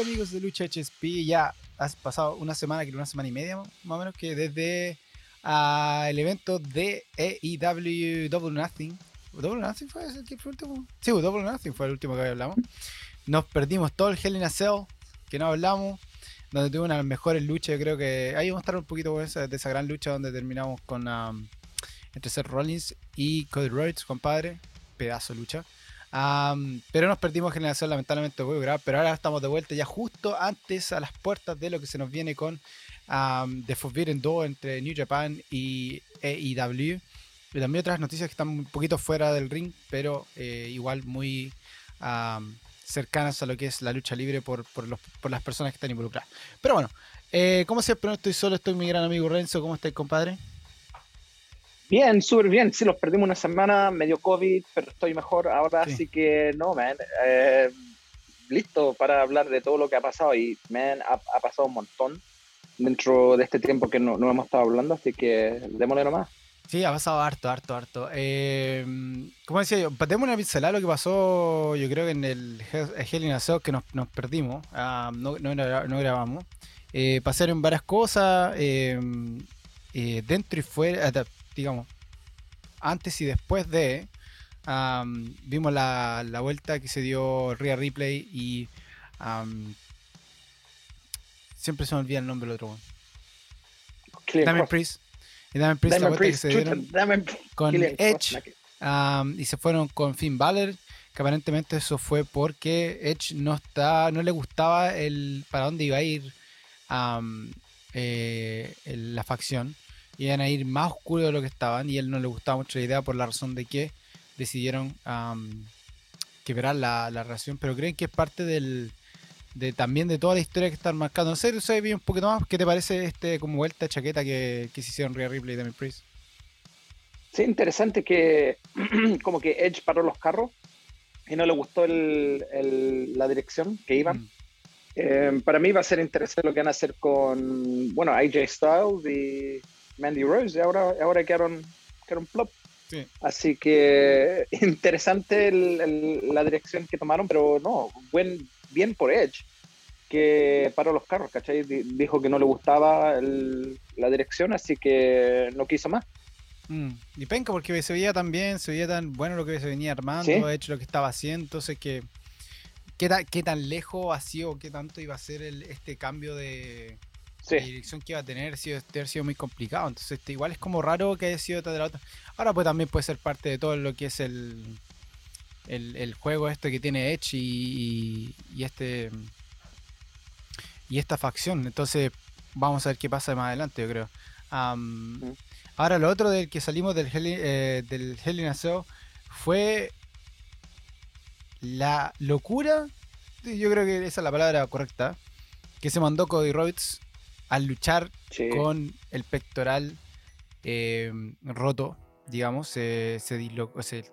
amigos de Lucha HSP. Ya has pasado una semana, creo una semana y media más o menos, que desde ah, el evento de AEW Double Nothing. ¿Double Nothing fue el último? Sí, Double Nothing fue el último que hablamos. Nos perdimos todo el Hell in a Cell, que no hablamos, donde tuvo una de las mejores luchas. Creo que ahí vamos a estar un poquito de esa gran lucha donde terminamos con um, entre Seth Rollins y Cody Rhodes, compadre. Pedazo de lucha. Am, pero nos perdimos generación, lamentablemente voy a pero ahora estamos de vuelta ya justo antes a las puertas de lo que se nos viene con am, The Forbidden Door entre New Japan y AEW. Y también otras noticias que están un poquito fuera del ring, pero eh, igual muy am, cercanas a lo que es la lucha libre por, por, los- por las personas que están involucradas. Pero bueno, eh, como siempre no estoy solo, estoy mi gran amigo Renzo. ¿Cómo estás, compadre? Bien, súper bien. Sí, los perdimos una semana, medio COVID, pero estoy mejor ahora, Sí. así que no, man. eh, listo para hablar de todo lo que ha pasado y, man, ha, ha pasado un montón dentro de este tiempo que no, no hemos estado hablando, así que démosle nomás. Sí, ha pasado harto, harto, harto. Eh, como decía yo, patemos una pincelada lo que pasó, yo creo que en el Hell in a Cell que nos, nos perdimos, ah, no, no, no grabamos. Eh, pasaron varias cosas eh, eh, dentro y fuera, eh, digamos, antes y después de. vimos la, la vuelta que se dio Rhea Ripley y. siempre se me olvida el nombre del otro. Damien. Priest. Y Damien Priest, la que Priest, se dieron Damien con Killian Edge. y se fueron con Finn Balor, que aparentemente eso fue porque Edge no está, no le gustaba el para dónde iba a ir eh, el- la facción. Iban a ir más oscuro de lo que estaban y él no le gustaba mucho la idea por la razón de que decidieron quebrar la, la relación. Pero creen que es parte del de también de toda la historia que están marcando. No sé, sé bien un poquito más. ¿Qué te parece este como vuelta de chaqueta que, que se hicieron Rhea Ripley y Damien Priest? Sí, interesante que como que Edge paró los carros y no le gustó el- el- la dirección que iban. Mm. Eh, para mí va a ser interesante lo que van a hacer con, bueno, AJ Styles y Mandy Rose, y ahora, ahora quedaron, quedaron plop. Sí. Así que interesante el- el- la dirección que tomaron, pero no, buen, bien por Edge, que paró los carros, ¿cachai? Di- Dijo que no le gustaba el- la dirección, así que no quiso más. Mm, Y penca porque se veía tan bien, se veía tan bueno lo que se venía armando, Sí. hecho lo que estaba haciendo, entonces que qué, ta- qué tan lejos ha sido, qué tanto iba a ser el, este cambio de, Sí, de dirección que iba a tener, si debe haber sido muy complicado, entonces este, igual es como raro que haya sido de la otra. Ahora pues también puede ser parte de todo lo que es el, el, el juego este que tiene Edge y, y- y este y esta facción, entonces vamos a ver qué pasa más adelante, yo creo. Ahora lo otro del que salimos del Hell, in- eh, del fue la locura, yo creo que esa es la palabra correcta, que se mandó Cody Rhodes al luchar sí. con el pectoral eh, roto, digamos, se, se dislo- o se-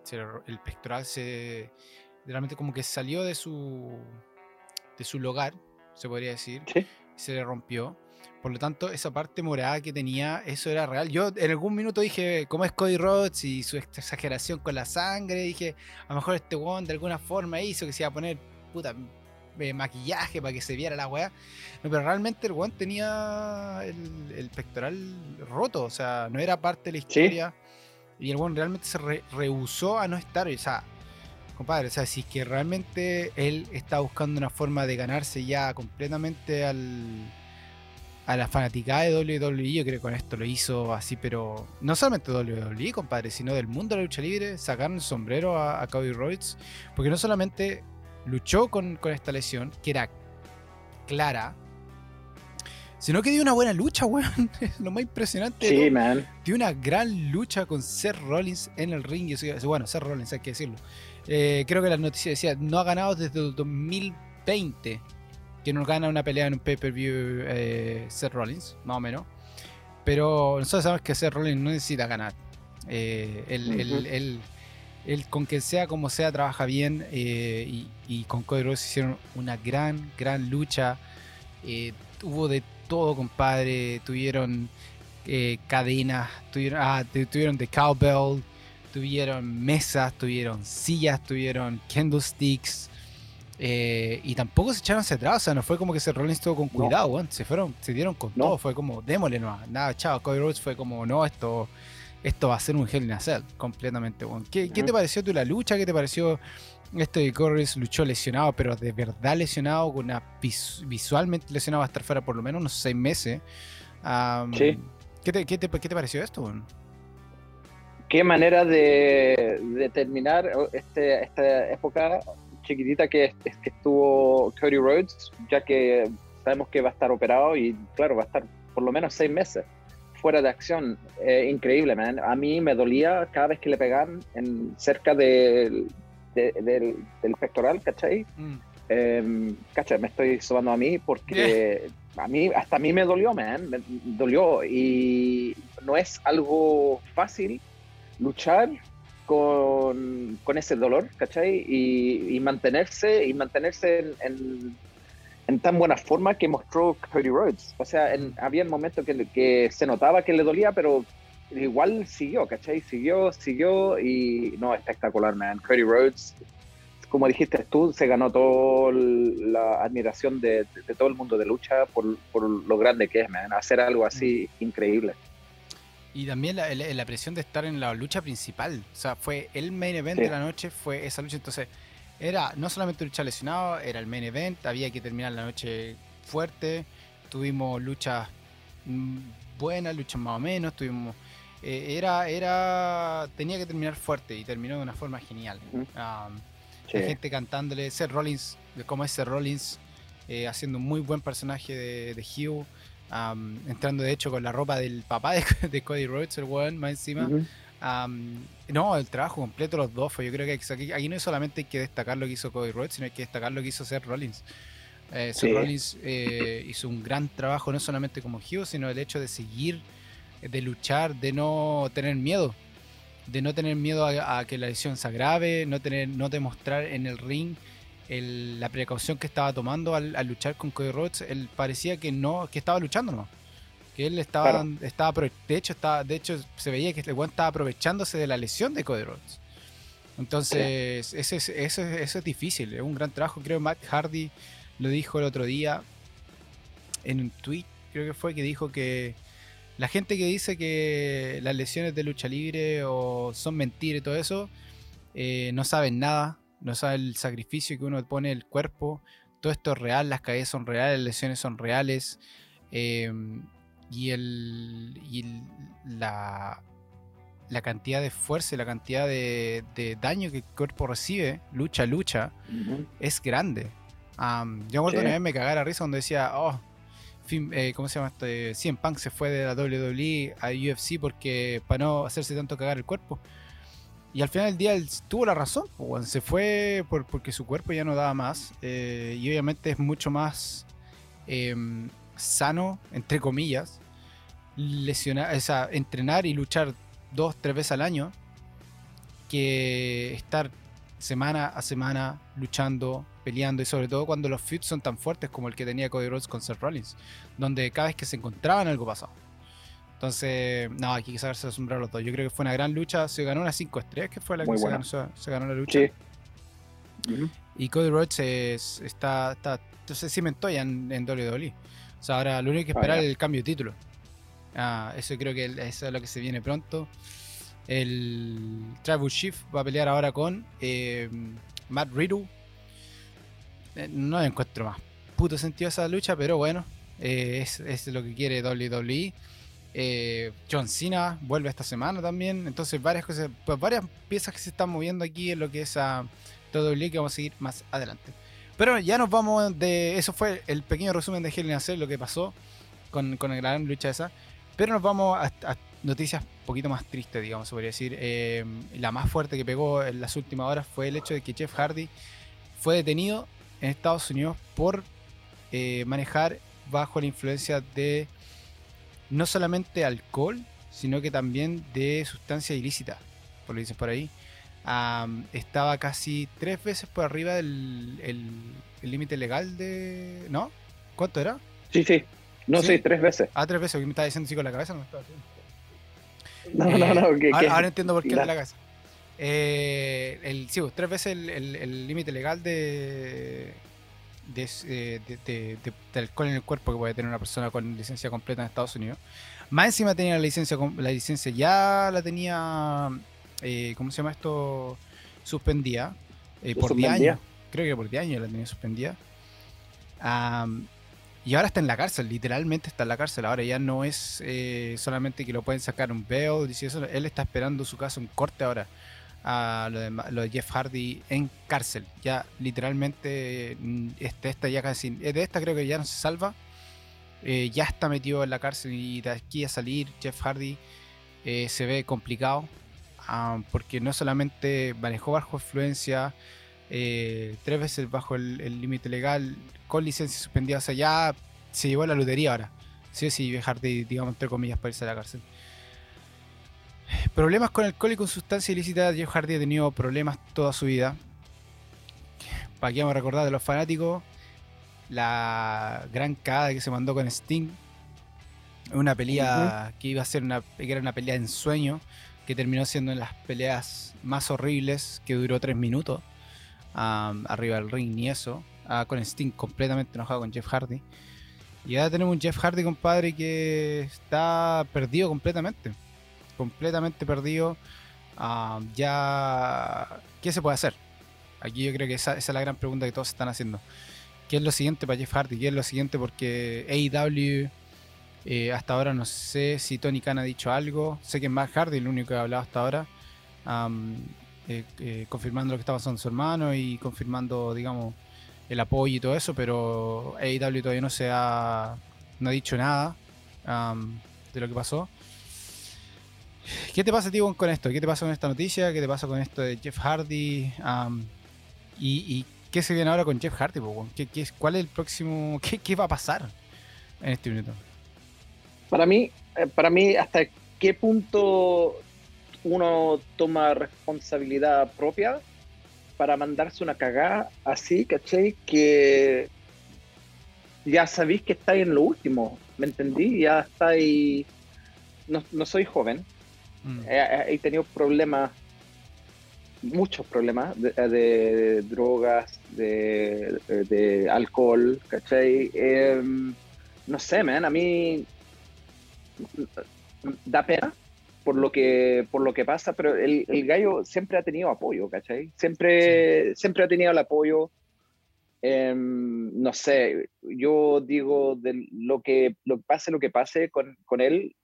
el pectoral se realmente como que salió de su de su lugar, se podría decir, Sí. se le rompió. Por lo tanto, esa parte morada que tenía, eso era real. Yo en algún minuto dije, ¿cómo es Cody Rhodes y su ex- exageración con la sangre? Dije, a lo mejor este weón de alguna forma hizo que se iba a poner puta eh, maquillaje para que se viera la weá. No, pero realmente el weón tenía el, el pectoral roto, o sea, no era parte de la Sí. historia. Y el weón realmente se re- rehusó a no estar. O sea, compadre, o sea, si es que realmente él está buscando una forma de ganarse ya completamente al, a la fanaticada de WWE, yo creo que con esto lo hizo así, pero no solamente WWE, compadre, sino del mundo de la lucha libre, sacaron el sombrero a, a Cody Rhodes, porque no solamente luchó con, con esta lesión, que era clara, sino que dio una buena lucha, weón. Lo más impresionante. Sí, todo man. dio una gran lucha con Seth Rollins en el ring. y Bueno, Seth Rollins, hay que decirlo. Eh, creo que la noticia decía, no ha ganado desde el 2020 que no gana una pelea en un pay-per-view eh, Seth Rollins, más o menos. Pero nosotros sabemos que Seth Rollins no necesita ganar. Eh, él, él- él con que sea como sea trabaja bien eh, y, y con Cody Rhodes hicieron una gran, gran lucha. Eh, hubo de todo, compadre. Tuvieron eh, cadenas, tuvieron, ah, tu- tuvieron de cowbell, tuvieron mesas, tuvieron sillas, tuvieron candlesticks, Eh, y tampoco se echaron hacia atrás, o sea, no fue como que Seth Rollins estuvo con cuidado, weón. Se fueron, se dieron con No. todo, fue como, démosle nomás, nada, chao, Cody Rhodes fue como, no, esto, esto va a ser un Hell in a Cell, completamente, weón. ¿Qué, qué te pareció tú la lucha? ¿Qué te pareció de Cody Rhodes luchó lesionado, pero de verdad lesionado, con una vis- visualmente lesionado, va a estar fuera por lo menos unos seis meses? Sí. ¿qué, te, qué, te, qué te pareció esto, qué manera de, de terminar este, esta época chiquitita que, que estuvo Cody Rhodes, ya que sabemos que va a estar operado y claro, va a estar por lo menos seis meses fuera de acción. Eh, increíble, man. A mí me dolía cada vez que le pegaban en, cerca del, de- del, del pectoral, ¿cachai? Mm. Eh, cacha, me estoy sobando a mí porque a mí, hasta a mí me dolió, man, me dolió y no es algo fácil luchar con, con ese dolor, ¿cachai? Y, y mantenerse, y mantenerse en, en- en tan buena forma que mostró Cody Rhodes. O sea, en, había momentos que, que se notaba que le dolía, pero igual siguió, ¿cachai? Siguió, siguió y no, espectacular, man. Cody Rhodes, como dijiste tú, se ganó toda la admiración de, de- de todo el mundo de lucha por, por lo grande que es, man. Hacer algo así increíble. Y también la, la- la presión de estar en la lucha principal. O sea, fue el main event Sí. de la noche, fue esa lucha. Entonces, era no solamente lucha lesionado, era el main event, había que terminar la noche fuerte. Tuvimos luchas mm, buenas, luchas más o menos. Tuvimos. Eh, era, era. Tenía que terminar fuerte y terminó de una forma genial. Um, Sí. la gente cantándole, Seth Rollins, de cómo es Seth Rollins, eh, haciendo un muy buen personaje de, de Hugh, entrando de hecho con la ropa del papá de, de Cody Rhodes, el weón, más encima. No, el trabajo completo los dos fue. Yo creo que aquí, aquí no es solamente hay que destacar lo que hizo Cody Rhodes, sino hay que destacar lo que hizo Seth Rollins. Eh, Seth Sí. Rollins eh, hizo un gran trabajo, no solamente como Hugh, sino el hecho de seguir, de luchar, de no tener miedo. De no tener miedo a, a que la lesión se agrave, no tener, no demostrar en el ring el- la precaución que estaba tomando al, al luchar con Cody Rhodes. Él parecía que no, que estaba luchando nomás que él estaba, Claro. estaba de hecho estaba, de hecho se veía que el estaba aprovechándose de la lesión de Cody Rhodes. Entonces, eso, es, eso, es, eso es difícil, es un gran trabajo. Creo que Matt Hardy lo dijo el otro día en un tweet, creo que fue que dijo que la gente que dice que las lesiones de lucha libre o son mentiras y todo eso, eh, no saben nada, no saben el sacrificio que uno pone el cuerpo. Todo esto es real, las caídas son reales, las lesiones son reales. eh, y el, y el- la, la cantidad de fuerza y la cantidad de, de daño que el cuerpo recibe, lucha, lucha, es grande. Am, yo me acuerdo Sí. una vez me cagara risa cuando decía, oh, eh, ¿cómo se llama este? CM Punk se fue de la WWE a UFC porque para no hacerse tanto cagar el cuerpo. Y al final del día él tuvo la razón, se fue por- porque su cuerpo ya no daba más. eh, y obviamente es mucho más em, sano, entre comillas, lesionar, o sea, entrenar y luchar dos, tres veces al año que estar semana a semana luchando, peleando y sobre todo cuando los feuds son tan fuertes como el que tenía Cody Rhodes con Seth Rollins, donde cada vez que se encontraban algo pasaba. Entonces, no, aquí hay que sacarse el sombrero los dos. Yo creo que fue una gran lucha. Se ganó una 5 estrellas, que fue la Muy que se ganó, se ganó la lucha. Sí. Y Cody Rhodes es- está, está, se cimentó ya en, en WWE. O sea, ahora lo único que Ah, esperar es el cambio de título. Ah, eso creo que eso es lo que se viene pronto. El Tribal Chief va a pelear ahora con eh, Matt Riddle. Eh, no encuentro más puto sentido esa lucha, pero bueno, eh, es, lo que quiere WWE. John Cena vuelve esta semana también. Entonces, varias cosas, pues varias piezas que se están moviendo aquí en lo que es a WWE que vamos a seguir más adelante. Pero ya nos vamos de. Eso fue el pequeño resumen de a Cell, lo que pasó con, con la gran lucha esa. Pero nos vamos a noticias un poquito más tristes, digamos, se podría decir. Eh, la más fuerte que pegó en las últimas horas fue el hecho de que Jeff Hardy fue detenido en Estados Unidos por eh, manejar bajo la influencia de no solamente alcohol, sino que también de sustancia ilícita, por lo que dicen por ahí. Estaba casi tres veces por arriba del el- el límite legal de... ¿No? ¿Cuánto era? Sí, sí. No ¿Sí? sé, tres veces. Ah, tres veces, que me estaba diciendo así con la cabeza, no me estaba haciendo. No, Eh, no, no. ahora, entiendo por qué la- de la casa. Eh, el, sí, pues, tres veces el límite legal de, de, de, de, alcohol en el cuerpo que puede tener una persona con licencia completa en Estados Unidos. Más encima tenía la licencia, la licencia ya la tenía, eh, ¿cómo se llama esto? Suspendida. Eh, por 10 años. Creo que por 10 años la tenía suspendida. Y ahora está en la cárcel, literalmente está en la cárcel. Ahora ya no es eh, solamente que lo pueden sacar un bail, eso, él está esperando su caso en corte ahora a lo de, Jeff Hardy en cárcel. Ya literalmente, mm, este, ya casi, eh, de esta creo que ya no se salva. Eh, ya está metido en la cárcel y de aquí a salir Jeff Hardy se ve complicado ah, porque no solamente manejó bajo influencia, tres veces bajo el límite legal, con licencia suspendida, o sea, ya se llevó a la lutería ahora. Sí, sí, Jeff Hardy, digamos, entre comillas, para irse a la cárcel. Problemas con alcohol y con sustancia ilícita. Jeff Hardy ha tenido problemas toda su vida. Para que vamos a recordar de los fanáticos, la gran cagada que se mandó con Sting. Una pelea que iba a ser una, que era una pelea en sueño, que terminó siendo en las peleas más horribles, que duró tres minutos. Arriba del ring, ni eso. Ah, con Sting completamente enojado con Jeff Hardy. Y ahora tenemos un Jeff Hardy, compadre, que está perdido completamente completamente perdido. Ya, ¿qué se puede hacer? Aquí yo creo que esa, es la gran pregunta que todos están haciendo. ¿Qué es lo siguiente para Jeff Hardy? ¿Qué es lo siguiente? Porque AEW, eh, hasta ahora no sé si Tony Khan ha dicho algo. Sé que es Matt Hardy el único que ha hablado hasta ahora. Eh, eh, confirmando lo que está pasando su hermano y confirmando, digamos, el apoyo y todo eso, pero AEW todavía no se ha, no ha dicho nada de lo que pasó. ¿Qué te pasa, tío, con esto? ¿Qué te pasa con esta noticia? ¿Qué te pasa con esto de Jeff Hardy? y, qué se viene ahora con Jeff Hardy? ¿Qué, qué, cuál es el próximo? Qué, va a pasar en este minuto? Para mí, eh, para mí, ¿hasta qué punto uno toma responsabilidad propia para mandarse una cagada así, ¿cachai? Que ya sabéis que estáis en lo último, ¿me entendí? Ya estáis... No, no soy joven, Mm. He, tenido problemas, muchos problemas de, drogas, de, alcohol, ¿cachai? Em, no sé, man, a mí da pena por lo que por lo que pasa, pero el, gallo siempre ha tenido apoyo, ¿cachai? Siempre, siempre ha tenido el apoyo. Em, no sé, yo digo de lo que lo pase lo que pase con, con él,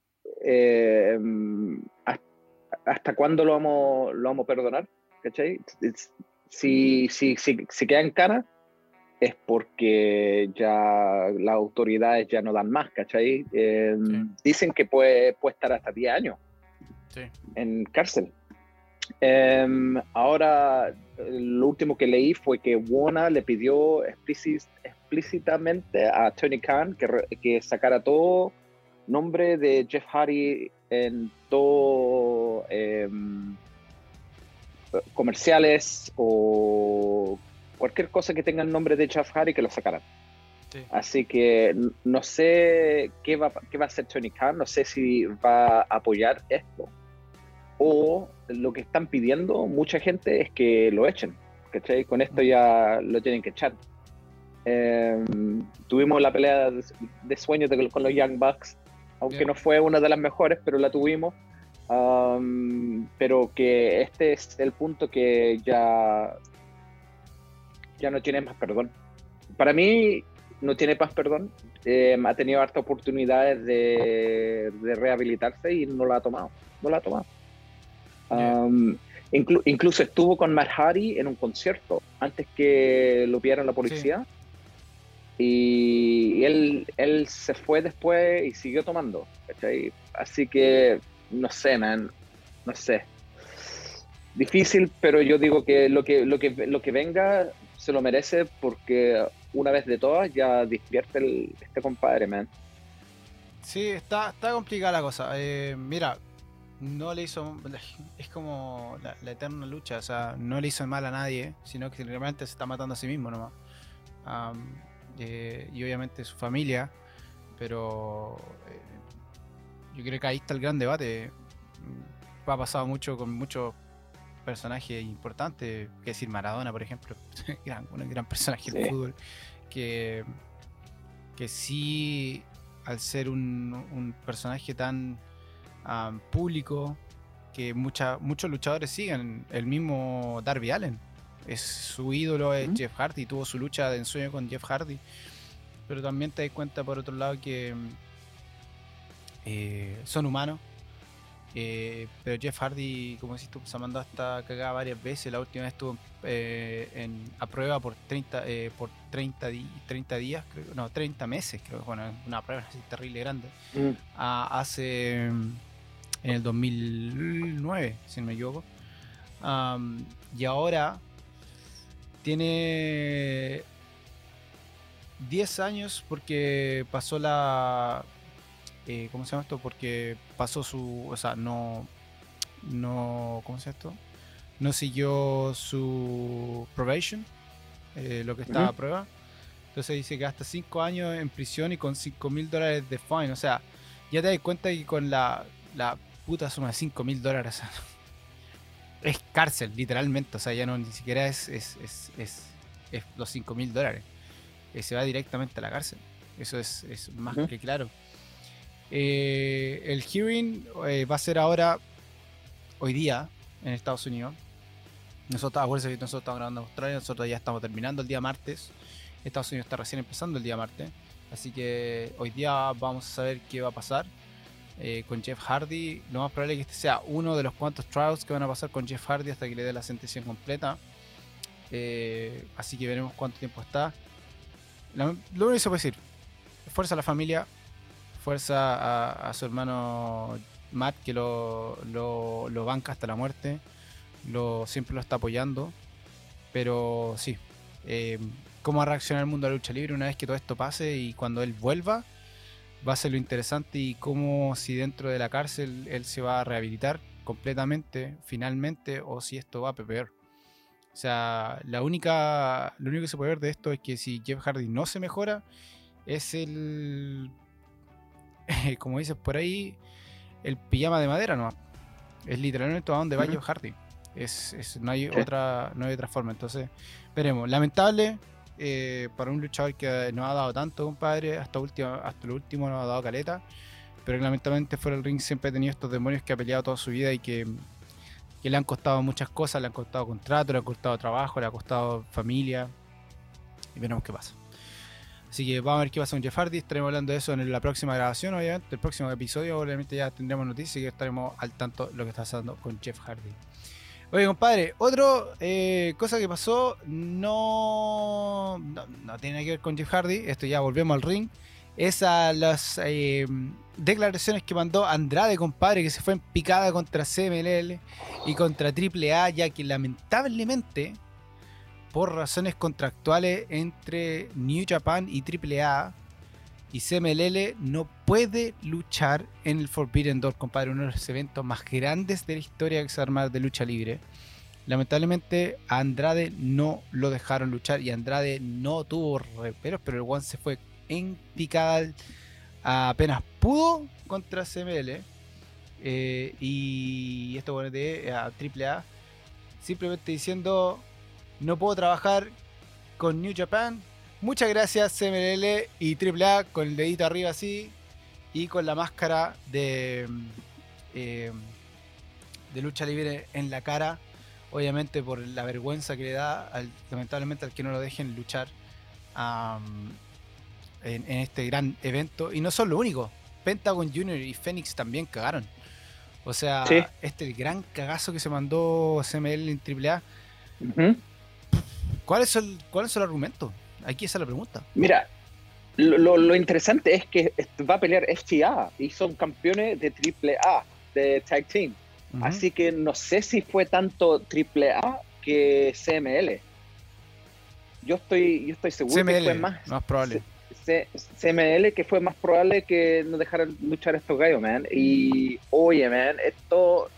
eh, ¿hasta cuándo lo vamos, lo vamos a perdonar? ¿Cachai? Si, si, si, si queda en cana, es porque ya las autoridades ya no dan más, ¿cachai? Eh, dicen que puede, puede estar hasta 10 años en cárcel. Em, ahora, lo último que leí fue que Wona le pidió explícitamente a Tony Khan que, que sacara todo nombre de Jeff Hardy en todo em, comerciales o cualquier cosa que tenga el nombre de Jeff Hardy que lo sacaran. Así que no sé qué va, qué va a hacer Tony Khan, no sé si va a apoyar esto. O lo que están pidiendo mucha gente es que lo echen. ¿cachai? Con esto ya lo tienen que echar. Em, tuvimos la pelea de, sueños con los Young Bucks aunque no fue una de las mejores, pero la tuvimos. pero que este es el punto que ya, ya no tiene más perdón. Para mí no tiene más perdón. Em, ha tenido harta oportunidades de, rehabilitarse y no la ha tomado. No la ha tomado. Incluso estuvo con Matt Hardy en un concierto antes que lo vieran la policía. Y él, él se fue después y siguió tomando. Así que, no sé, man, no sé. Difícil, pero yo digo que lo que, lo que, lo que venga se lo merece porque una vez de todas ya despierte este compadre, man. Sí, está, está complicada la cosa. Eh, mira, no le hizo. Es como la, eterna lucha, o sea, no le hizo mal a nadie, sino que realmente se está matando a sí mismo nomás. Eh, y obviamente su familia, pero eh, yo creo que ahí está el gran debate. Ha pasado mucho con muchos personajes importantes, que decir Maradona, por ejemplo, gran, un gran personaje Sí. del fútbol, que, que sí, al ser un, un personaje tan am, público, que mucha, muchos luchadores siguen, el mismo Darby Allen, es su ídolo es. Jeff Hardy, tuvo su lucha de ensueño con Jeff Hardy, pero también te das cuenta por otro lado que eh, son humanos. eh, pero Jeff Hardy, como decís tú, se ha mandado hasta cagada varias veces. La última vez estuvo eh, en, a prueba por 30, eh, por 30, di- 30 días, creo, no, 30 meses, creo que bueno, una prueba así terrible grande. Mm. a- hace en el 2009, si no me equivoco. Y ahora tiene 10 años porque pasó la... eh, ¿Cómo se llama esto? Porque pasó su... O sea, no... no ¿Cómo se llama esto? No siguió su probation, eh, lo que estaba a prueba. Entonces dice que hasta 5 años en prisión y con 5 mil dólares de fine. O sea, ya te das cuenta que con la, la puta suma de 5 mil dólares es cárcel, literalmente. O sea, ya no ni siquiera es, es, es, es- es los 5 mil dólares. Eh, se va directamente a la cárcel. Eso es, es más que claro. Eh, el hearing eh, va a ser ahora, hoy día, en Estados Unidos. Nosotros, acuérdense que nosotros estamos grabando en Australia, nosotros ya estamos terminando el día martes. Estados Unidos está recién empezando el día martes. Así que hoy día vamos a saber qué va a pasar eh, con Jeff Hardy. Lo más probable es que este sea uno de los cuantos trials que van a pasar con Jeff Hardy hasta que le dé la sentencia completa. Eh, así que veremos cuánto tiempo está. Lo único que se puede decir, fuerza a la familia, fuerza a, a su hermano Matt que lo, lo, lo banca hasta la muerte, siempre lo está apoyando. Pero sí, eh, cómo va a reaccionar el mundo de la lucha libre una vez que todo esto pase y cuando él vuelva, va a ser lo interesante y cómo si dentro de la cárcel él se va a rehabilitar completamente, finalmente, o si esto va a peor. O sea, la única, lo único que se puede ver de esto es que si Jeff Hardy no se mejora, es el, como dices por ahí, el pijama de madera, ¿no? Es literalmente a donde va Ujú. Jeff Hardy. Es, es- no, hay otra, no hay otra forma. Entonces, veremos. Lamentable eh, para un luchador que no ha dado tanto, compadre. Hasta, último, hasta lo último no ha dado caleta. Pero lamentablemente fuera del ring siempre ha tenido estos demonios que ha peleado toda su vida y que, le han costado muchas cosas. Le han costado contrato, le ha costado trabajo, le ha costado familia. Y veremos qué pasa. Así que vamos a ver qué pasa con Jeff Hardy. Estaremos hablando de eso en la próxima grabación, obviamente. El próximo episodio, obviamente, ya tendremos noticias y estaremos al tanto de lo que está pasando con Jeff Hardy. Oye, compadre, otro eh, cosa que pasó no, no, no tiene que ver con Jeff Hardy. Esto ya volvemos al ring. Es a las eh, declaraciones que mandó Andrade, compadre, que se fue en picada contra CMLL y contra AAA, ya que lamentablemente por razones contractuales entre New Japan y AAA y CMLL no puede luchar en el Forbidden Door, compadre, uno de los eventos más grandes de la historia que se de lucha libre. Lamentablemente a Andrade no lo dejaron luchar y Andrade no tuvo reperos, pero el One se fue en picada apenas pudo contra CML. eh, y esto bueno de a AAA simplemente diciendo no puedo trabajar con New Japan. Muchas gracias CMLL y AAA con el dedito arriba así y con la máscara de, eh, de lucha libre en la cara. Obviamente por la vergüenza que le da, al- lamentablemente, al que no lo dejen luchar en, en este gran evento. Y no son lo único. Pentagon Junior y Phoenix también cagaron. O sea, Sí. este gran cagazo que se mandó CML en AAA. Ujú. ¿Cuál es el, cuál es el argumento? Aquí esa es la pregunta. Mira, lo, lo- lo interesante es que va a pelear FTA y son campeones de AAA, de Tag Team. Así que no sé si fue tanto AAA que CML. Yo estoy, yo estoy seguro que fue más más probable. C- CML que fue más probable que no dejaran luchar a estos gallos, man. Y oye, man, esto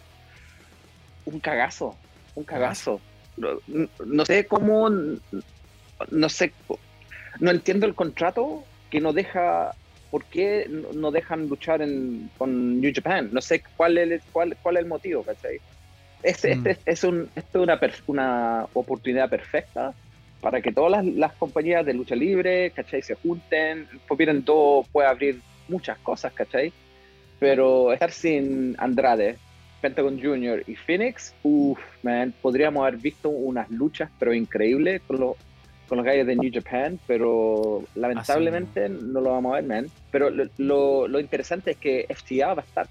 un cagazo, un cagazo. No, no sé cómo, no sé, no entiendo el contrato que no deja, por qué no- dejan luchar en, con New Japan. No sé cuál es, cuál, cuál es el motivo, ¿cachai? es, Mm. es, es un, una, una oportunidad perfecta para que todas las, las compañías de lucha libre, ¿cachai? Se junten, Forbidden Door puede abrir muchas cosas, ¿cachai? Pero estar sin Andrade, Pentagon Jr. y Phoenix, uff, man, podríamos haber visto unas luchas, pero increíbles con los, con los gallos de New Japan, pero lamentablemente no lo vamos a ver, man. Pero lo, lo, lo interesante es que FTA va a estar.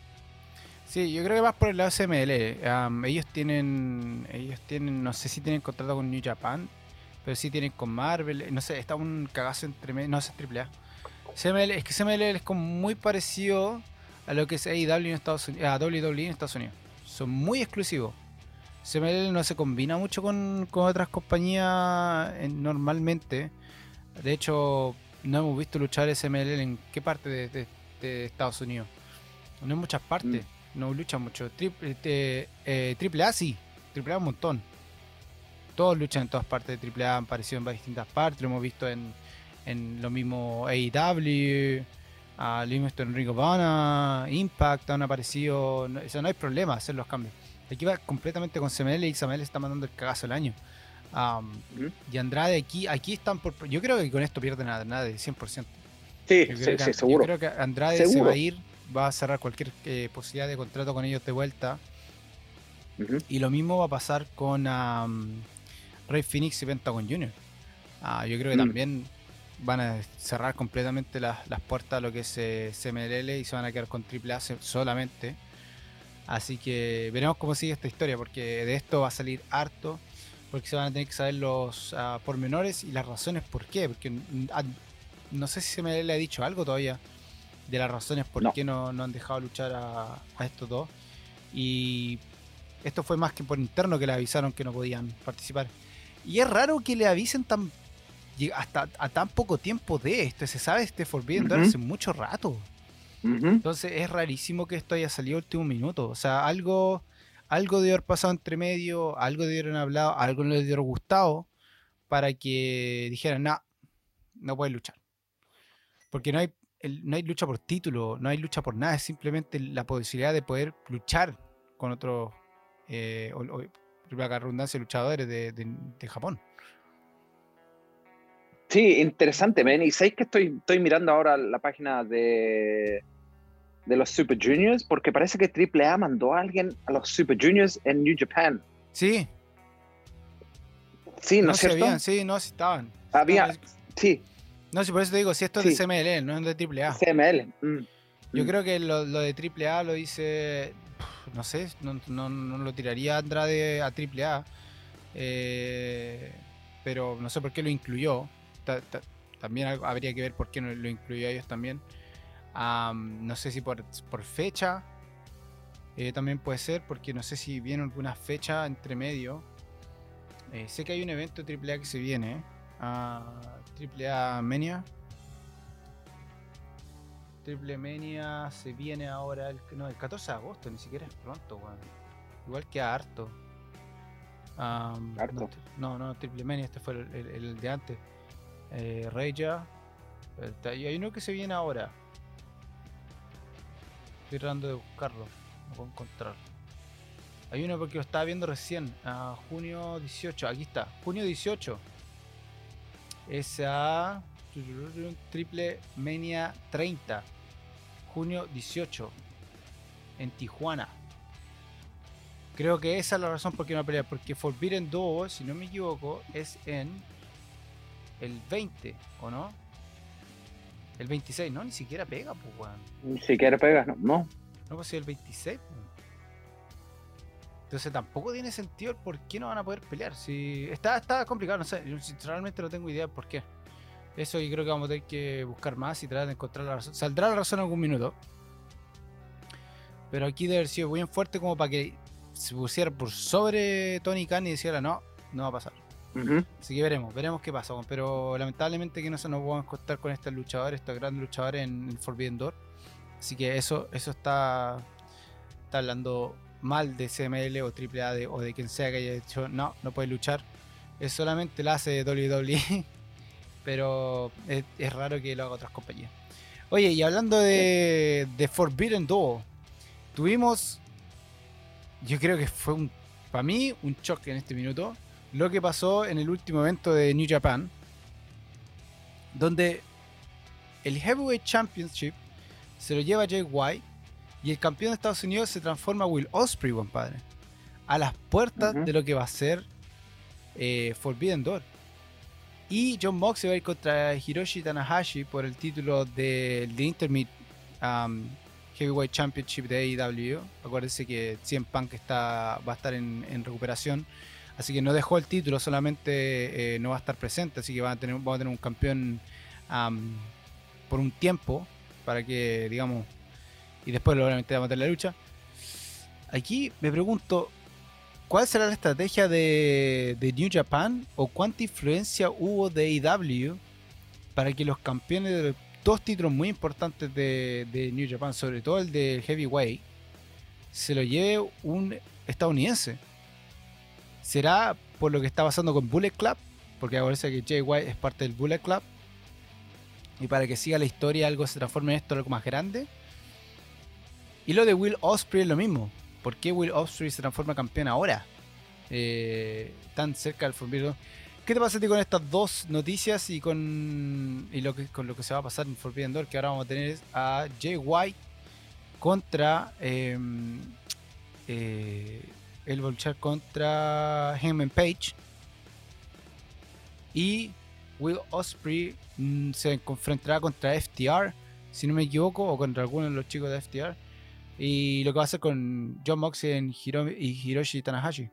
Sí, yo creo que más por el lado CML. am, ellos tienen, ellos tienen, no sé si tienen contrato con New Japan, pero sí tienen con Marvel. No sé, está un cagazo entre medio. No, es AAA. CML, es que CML es como muy parecido a lo que es AEW en Estados Unidos, a WWE en Estados Unidos. Son muy exclusivos. CML no se combina mucho con, con otras compañías eh, normalmente. De hecho, no hemos visto luchar SML en qué parte de, de- de Estados Unidos. No en muchas partes. No luchan mucho. Triple, te- eh, triple A sí. Triple A un montón. Todos luchan en todas partes de Triple A. Han aparecido en distintas partes. Lo hemos visto en, en lo mismo AEW. A en Ring of Honor, Impact han aparecido. O sea, no hay problema hacer los cambios. Aquí va completamente con CML y CML está mandando el cagazo el año. Y Andrade aquí, aquí están por. Yo creo que con esto pierden a Andrade 100%. Sí, sí, que, sí, yo seguro. creo que Andrade se Seguro. va a ir, va a cerrar cualquier eh, posibilidad de contrato con ellos de vuelta. Y lo mismo va a pasar con am, Rey Phoenix y Pentagon Jr. Ah, yo creo que Mm. también van a cerrar completamente las, las puertas a lo que es eh, CMLL y se van a quedar con AAA se- solamente. Así que veremos cómo sigue esta historia, porque de esto va a salir harto, porque se van a tener que saber los ah, pormenores y las razones por qué. Porque mm, ah, no sé si CMLL ha dicho algo todavía de las razones por No. qué no, no han dejado luchar a, a estos dos. Y esto fue más que por interno que le avisaron que no podían participar. Y es raro que le avisen tan hasta a tan poco tiempo de esto. Se sabe este Forbidden Ujú. hace mucho rato. Entonces es rarísimo que esto haya salido último minuto. O sea, algo, algo de haber pasado entre medio, algo de haber hablado, algo les dieron gustado para que dijeran, no, no puedes luchar. Porque no hay, el- no hay lucha por título, no hay lucha por nada, es simplemente la posibilidad de poder luchar con otros, eh, o, redundancia, luchadores de, de- de Japón. Sí, interesante, men. Y sabéis que estoy, estoy mirando ahora la página de, de los Super Juniors, porque parece que AAA mandó a alguien a los Super Juniors en New Japan. Sí, Sí, ¿no, no, es cierto? habían, sí, no, sí estaban. Había, sí, No, sí, por eso te digo, si esto Sí. es de CML, no es de AAA. CML. mm, Yo mm. creo que lo, lo de AAA lo dice. No sé, no, no- no lo tiraría Andrade a AAA. eh, pero no sé por qué lo incluyó. Ta- ta- también algo- habría que ver por qué no lo incluyó a ellos también. Am, no sé si por, por fecha. eh, también puede ser, porque no sé si viene alguna fecha entre medio. Eh, sé que hay un evento AAA que se viene. a AAA Mania. Triple Mania se viene ahora el, no, el 14 de agosto, ni siquiera es pronto, weón. Igual que harto. Harto. No, no, Triple Mania, este fue el, el- el de antes. Eh, Y hay uno que se viene ahora. Estoy tratando de buscarlo. No puedo encontrar. Hay uno porque lo estaba viendo recién. junio 18. Aquí está. Junio 18. Es a Triple Mania 30. Junio 18. En Tijuana. Creo que esa es la razón por qué no pelea. Porque Forbidden Door, si no me equivoco, es en el 20, ¿o no? El 26, no, ni siquiera pega, pues, weón. Si quieres pegas, no. no. No, pues si el 26. pues. Entonces tampoco tiene sentido el por qué no van a poder pelear. Si está, está complicado, no sé. Yo sinceramente no tengo idea de por qué. Eso yo creo que vamos a tener que buscar más y tratar de encontrar la razón. Saldrá la razón en algún minuto. Pero aquí debe haber sido bien fuerte como para que se pusiera por sobre Tony Khan y dijera no, no va a pasar. Así que veremos, veremos qué pasa. Pero lamentablemente que no se nos va a encontrar con estos luchadores, estos grandes luchadores en Forbidden Door. Así que eso, eso está, está hablando mal de CML o AAA de- o de quien sea que haya dicho no, no puede luchar. Es solamente la hace WWE, pero es, raro que lo haga otras compañías. Oye, y hablando de, de Forbidden Door, tuvimos, yo creo que fue un para mí, un choque en este minuto, lo que pasó en el último evento de New Japan, donde el Heavyweight Championship se lo lleva Jay White y el campeón de Estados Unidos se transforma Will Osprey, buen padre, a las puertas de lo que va a ser eh, Forbidden Door. Y John Moxley va a ir contra Hiroshi Tanahashi por el título del de Intermediate um, Heavyweight Championship de AEW. Acuérdense que CM Punk está, va a estar en, en recuperación. Así que no dejó el título, solamente eh, no va a estar presente. Así que va a tener, vamos a tener un campeón por un tiempo. Para que, digamos. Y después, obviamente, vamos a tener la lucha. Aquí me pregunto. ¿Cuál será la estrategia de, New Japan o cuánta influencia hubo de AEW para que los campeones de dos títulos muy importantes de, de New Japan, sobre todo el del Heavyweight, se lo lleve un estadounidense? ¿Será por lo que está pasando con Bullet Club? Porque parece que Jay White es parte del Bullet Club. Y para que siga la historia, algo se transforme en esto, algo más grande. Y lo de Will Osprey es lo mismo. ¿Por qué Will Osprey se transforma campeón ahora? Eh, tan cerca del Forbidden. ¿Qué te pasa a ti con estas dos noticias y con, y lo que, con lo que se va a pasar en Forbidden Door? Que ahora vamos a tener a Jay White contra. eh, eh, él va contra Heyman Page. Y Will Osprey mm, se confrontará contra FTR, si no me equivoco, o contra alguno de los chicos de FTR. Y lo que va a hacer con John Moxley en y Hiroshi Tanahashi.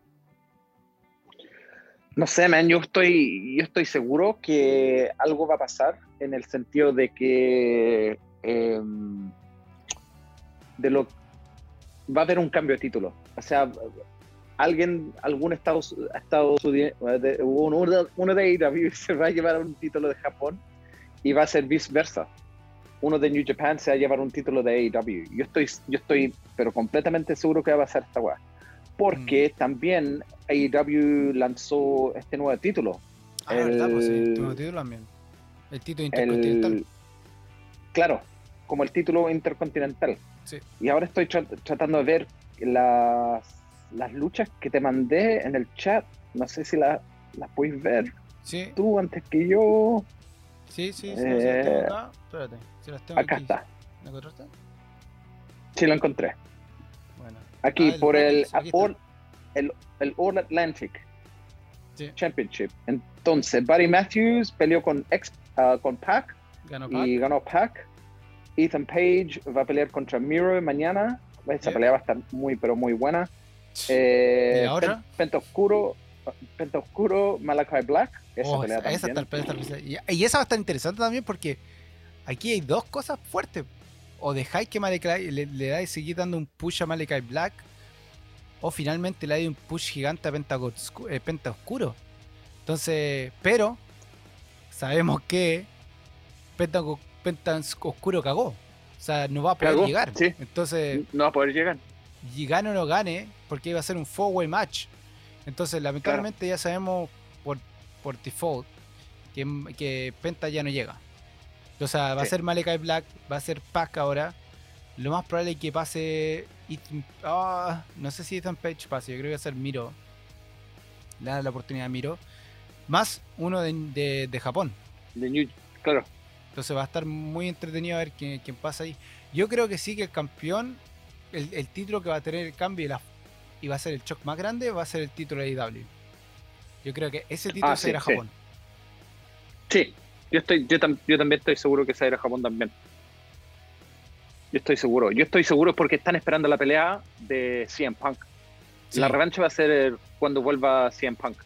No sé, man, yo estoy, yo estoy seguro que algo va a pasar en el sentido de que em, de lo va a haber un cambio de título. O sea, alguien, algún Estados, Estados Unidos, uno, uno de AEW se va a llevar un título de Japón y va a ser viceversa. Uno de New Japan se va a llevar un título de AEW. Yo estoy, yo estoy, pero completamente seguro que va a pasar esta weá. Porque también AEW lanzó este nuevo título. Ah, ¿verdad? Pues sí, El- tuvo título también. El título intercontinental. El, claro, como el título intercontinental. Sí. Y ahora estoy tra- tratando de ver las, las luchas que te mandé en el chat. No sé si la- las puedes ver Sí, tú antes que yo. sí, sí. sí, sí, las tengo Eh, acá. Espérate, si las tengo Acá aquí. está. ¿La encontraste? Sí, lo encontré. Bueno. Aquí, Ah, el por el, aquí. All, el, el All Atlantic Sí. Championship. Entonces, Buddy Matthews peleó con, ex, ah, con Pac Ganó Pac. y ganó Pac. Ethan Page va a pelear contra Miro mañana. Esa Yeah. pelea va a estar muy, pero muy buena. Eh, ¿Y? Pen- Penta Oscuro, Penta Oscuro, Malachi Black. Esa Oh, pelea esa, también. esa y, y esa va a estar interesante también porque aquí hay dos cosas fuertes. O dejáis que Malachi le, le dais seguir dando un push a Malachi Black. O finalmente le dais un push gigante a Penta, eh, Penta Oscuro. Entonces, pero sabemos que Penta, Penta Oscuro cagó. O sea, no va a poder Cagó, llegar. sí. Entonces, No va a poder llegar. y gane o no gane, porque iba a ser un four-way match. Entonces, lamentablemente ya sabemos por, por default que, que Penta ya no llega. O sea, va a ser Malachi Black, va a ser Pac ahora. Lo más probable es que pase. Ethan- ah, no sé si Ethan Page pase, yo creo que va a ser Miro. Le da la oportunidad a Miro. Más uno de, de- de Japón. De New- claro. Entonces va a estar muy entretenido a ver quién, quién pasa ahí. Yo creo que sí que el campeón, el, el título que va a tener el cambio y, la- y va a ser el shock más grande, va a ser el título de AEW. Yo creo que ese título Ah, se sí, irá a. Japón. Sí, yo, estoy, yo, tam- yo también estoy seguro que se va a Japón también. Yo estoy seguro. Yo estoy seguro porque están esperando la pelea de CM Punk. Sí. La revancha va a ser cuando vuelva CM Punk.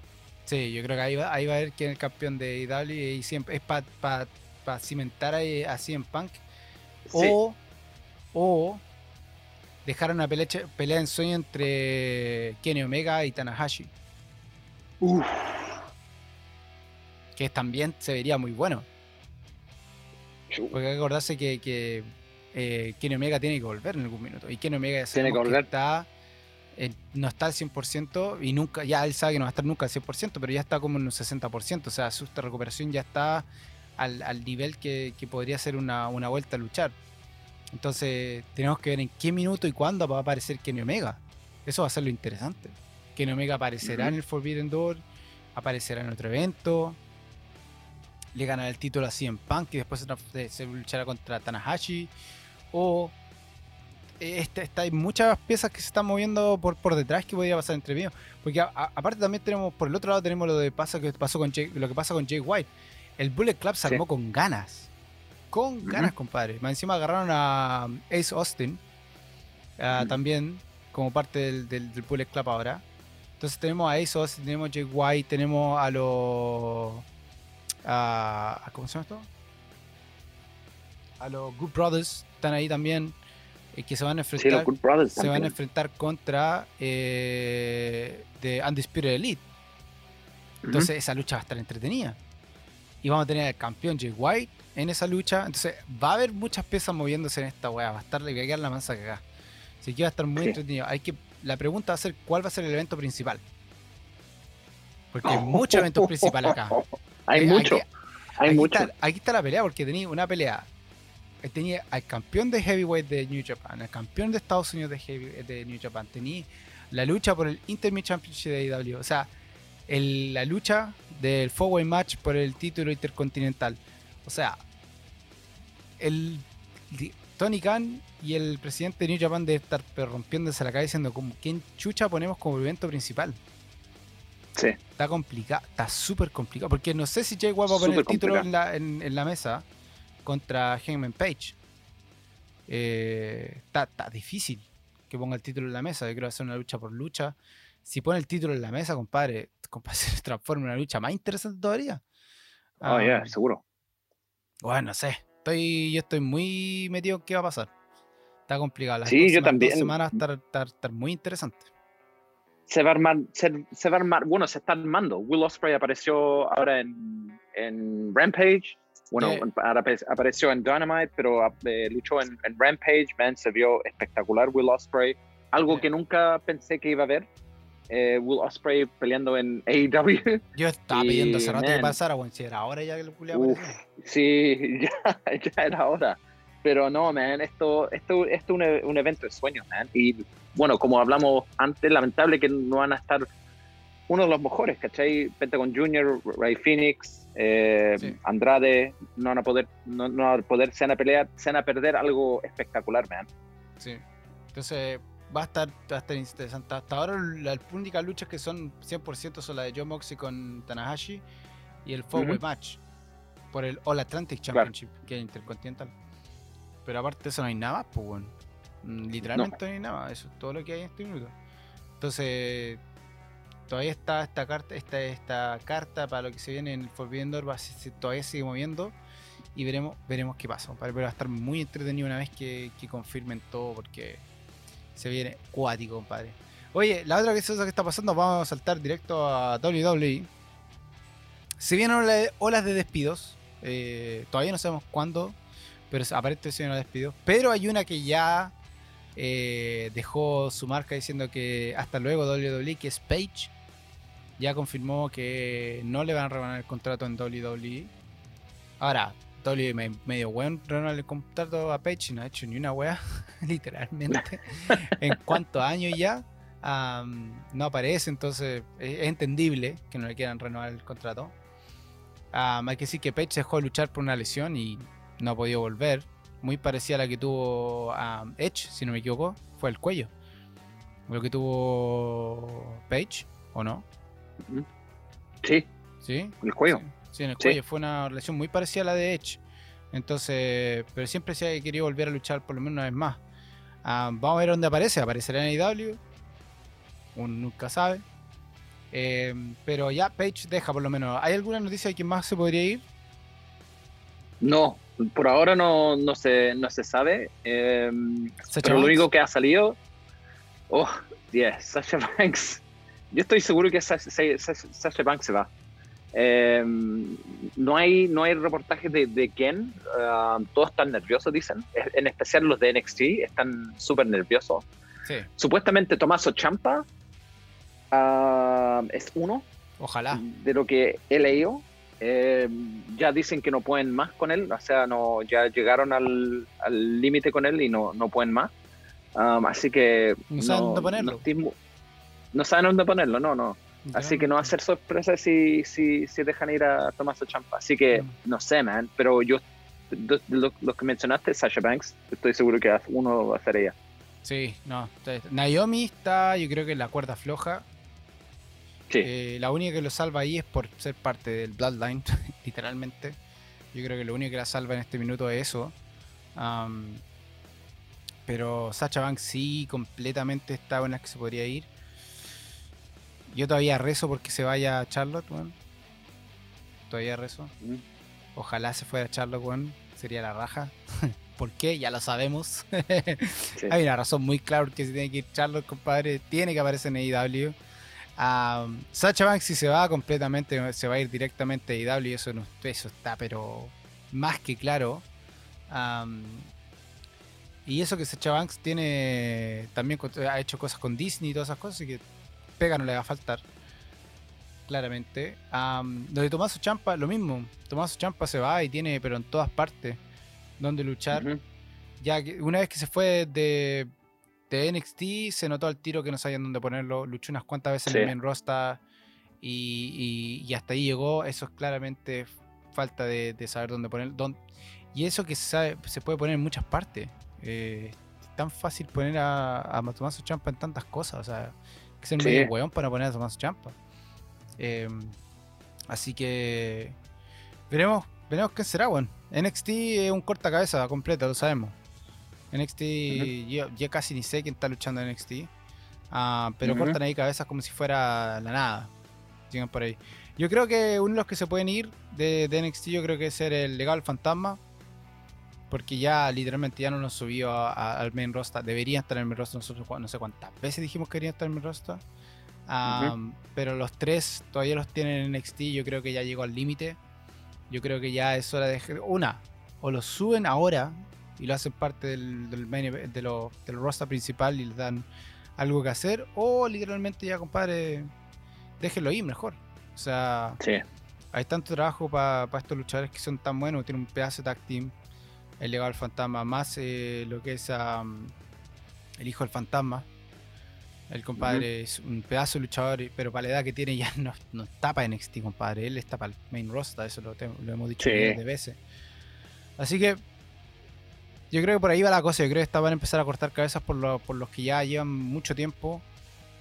Sí, yo creo que ahí va, ahí va a ver quién es el campeón de AEW y siempre es para cimentar a, a CM Punk. Sí. O, o dejar una pelea, pelea en sueño entre Kenny Omega y Tanahashi. Uf. Que también se vería muy bueno. Porque hay que acordarse que, que eh, Kenny Omega tiene que volver en algún minuto. Y Kenny Omega Tiene que volver. está, eh, no está al 100% y nunca, ya él sabe que no va a estar nunca al 100%, pero ya está como en un 60%. O sea, su recuperación ya está al, al nivel que, que podría ser una, una vuelta a luchar. Entonces, tenemos que ver en qué minuto y cuándo va a aparecer Kenny Omega. Eso va a ser lo interesante. Kenny Omega aparecerá en el Forbidden Door, aparecerá en otro evento, le ganará el título así en Punk y después se, se luchará contra Tanahashi. O este, hay muchas piezas que se están moviendo por, por detrás que podría pasar entre medio. Porque aparte también tenemos, por el otro lado tenemos lo de pasa que pasó con lo que pasa con Jay White. El Bullet Club se armó con ganas. Con ganas, compadre. Más encima agarraron a Ace Austin. También como parte del, del, Bullet Club ahora. Entonces tenemos a Ace Austin, tenemos a Jay White, tenemos a los... A, ¿Cómo se llama esto? A los Good Brothers. Están ahí también que se van a enfrentar, se van a enfrentar contra eh, The Undisputed Elite. Entonces esa lucha va a estar entretenida. Y vamos a tener al campeón Jay White en esa lucha. Entonces va a haber muchas piezas moviéndose en esta weá. Va a estar le a quedar la mansa acá Así que va a estar muy entretenido. Hay que, la pregunta va a ser cuál va a ser el evento principal. Porque hay muchos eventos principales acá. Hay eh, mucho. hay mucho. aquí está la pelea porque tenía una pelea tenía al campeón de heavyweight de New Japan, al campeón de Estados Unidos de, heavy, de New Japan, tenía la lucha por el Intermediate Championship de AEW, o sea, la lucha del four match por el título intercontinental. O sea, el Tony Khan y el presidente de New Japan deben estar rompiéndose la cabeza diciendo como quién chucha ponemos como evento principal. Sí. Está complicado, está súper complicado. Porque no sé si Jay White va a poner el título en la, en la mesa contra Hangman Page. Eh, está, difícil que ponga el título en la mesa. Yo creo que hacer una lucha por lucha. Si pone el título en la mesa, compadre, compadre se transforma en una lucha más interesante todavía. Oh, ya, seguro. Bueno, no sé. Estoy, yo estoy muy metido en qué va a pasar. Está complicado. Las sí, yo también. Dos semanas estar, estar, estar, muy interesante. Se va, a armar, se, se, va a armar, bueno, se está armando. Will Ospreay apareció ahora en, en Rampage bueno, apareció en Dynamite, pero eh, luchó en, Rampage, man, se vio espectacular Will Ospreay. Algo que nunca pensé que iba a ver. Eh, Will Ospreay peleando en AEW. Yo estaba pidiendo hace rato que pasara, bueno, si era ahora ya que el Sí, ya, ya era hora. Pero no, man, esto, esto, esto es un, un evento de sueños, man. Y bueno, como hablamos antes, lamentable que no van a estar uno de los mejores, ¿cachai? Pentagon Jr., Ray Phoenix, eh, Andrade, no van a poder, no, no, van a poder, se van a pelear, se van a perder algo espectacular, man. Sí. Entonces va a estar, va a estar interesante. Hasta ahora las únicas luchas que son 100% son la de John Moxley con Tanahashi y el Four Match por el All Atlantic Championship, que es Intercontinental. Pero aparte de eso no hay nada pues bueno. Mm, literalmente no. hay nada Eso es todo lo que hay en este minuto. Entonces, todavía está esta carta, esta, esta carta para lo que se viene en el Forbidden Door, todavía sigue moviendo y veremos, veremos qué pasa. Pero va a estar muy entretenido una vez que, confirmen todo porque se viene cuático, compadre. Oye, la otra cosa que está pasando, vamos a saltar directo a WWE. Se vienen olas de despidos. Eh, todavía no sabemos cuándo, pero aparentemente se vienen despidos. Pero hay una que ya eh, dejó su marca diciendo que hasta luego WWE, que es Page ya confirmó que no le van a regalar el contrato en WWE. Ahora, WWE medio weón renovar el contrato a Page y no ha hecho ni una wea, literalmente. en cuanto a años ya, no aparece, entonces es entendible que no le quieran renovar el contrato. hay que decir que Page dejó de luchar por una lesión y no ha podido volver. Muy parecida a la que tuvo Edge, si no me equivoco, fue el cuello. Lo que tuvo Page, ¿o no? Sí. ¿Sí? El cuello. Sí, en el cuello. Fue una relación muy parecida a la de Edge. Entonces, pero siempre se ha querido volver a luchar por lo menos una vez más. Ah, vamos a ver dónde aparece. Aparecerá en AEW. Uno nunca sabe. Eh, pero ya Page deja por lo menos. ¿Hay alguna noticia de quién más se podría ir? No, por ahora no, no, se, no se sabe. Eh, pero lo único que ha salido. Oh, yes, Sasha Banks yo estoy seguro que Sasha, Banks se va. Em, no, hay, no hay reportajes de, de quién. Um, todos están nerviosos, dicen. En especial los de NXT están súper nerviosos. Supuestamente Tomaso Champa um, es uno. Ojalá. De lo que he leído. Em, ya dicen que no pueden más con él. O sea, no, ya llegaron al límite con él y no, no pueden más. Um, así que. No, no, ponerlo. no saben dónde ponerlo, no, no. Así que no va a ser sorpresa si, si, si dejan ir a Tomás Champa. Así que no sé, man. Pero yo, de lo- los que mencionaste, Sasha Banks, estoy seguro que uno va a ser ella. Sí, no. Naomi está, yo creo que en la cuerda floja. Sí. Eh, la única que lo salva ahí es por ser parte del Bloodline, literalmente. Yo creo que lo único que la salva en este minuto es eso. Pero Sacha Banks sí, completamente está en las que se podría ir. Yo todavía rezo porque se vaya Charlotte, weón. Todavía rezo. Mm. Ojalá se fuera Charlotte, weón. Sería la raja. ¿Por qué? Ya lo sabemos. Sí. Hay una razón muy clara porque si tiene que ir Charlotte, compadre, tiene que aparecer en AEW. Am, Sacha Banks si se va completamente, se va a ir directamente a AEW, eso, no, eso está pero más que claro. Y eso que Sacha Banks tiene también ha hecho cosas con Disney y todas esas cosas, así que pega no le va a faltar. Claramente. Am, lo de Tomaso Champa, lo mismo. Tomaso Champa se va y tiene, pero en todas partes, donde luchar ya que una vez que se fue de, de NXT, se notó al tiro que no sabían dónde ponerlo. Luchó unas cuantas veces Sí. en el main roster y, y- y hasta ahí llegó. Eso es claramente falta de, de saber dónde poner. dónde- y eso que se, sabe, se puede poner en muchas partes. Eh, es tan fácil poner a, a Tommaso Champa en tantas cosas. O sea, que ser Sí. medio weón para poner a Tommaso Champa. Eh, así que veremos, veremos qué será, weón. NXT es un corta cabeza completo, lo sabemos. NXT, yo, yo casi ni sé quién está luchando en NXT. ah, pero cortan ahí cabezas como si fuera la nada. Sigan por ahí. Yo creo que uno de los que se pueden ir de, de NXT, yo creo que es ser el legal fantasma. Porque ya literalmente ya no nos subió a- a- al main roster. Deberían estar en el main roster. Nosotros no sé cuántas veces dijimos que querían estar en el main roster. Pero los tres todavía los tienen en NXT. Yo creo que ya llegó al límite. Yo creo que ya es hora de. Una, o los suben ahora y lo hacen parte del, del, main de lo- del roster principal y les dan algo que hacer. O literalmente ya, compadre, déjenlo ir mejor. O sea, Sí. hay tanto trabajo para estos luchadores que son tan buenos. Tienen un pedazo de tag team. El legado del fantasma, más eh, lo que es am, el hijo del fantasma. El compadre es un pedazo de luchador, pero para la edad que tiene ya no, no está para NXT, compadre. Él está para el main roster, eso lo, te- lo hemos dicho Sí. miles de veces. Así que yo creo que por ahí va la cosa. Yo creo que van a empezar a cortar cabezas por, lo- por los que ya llevan mucho tiempo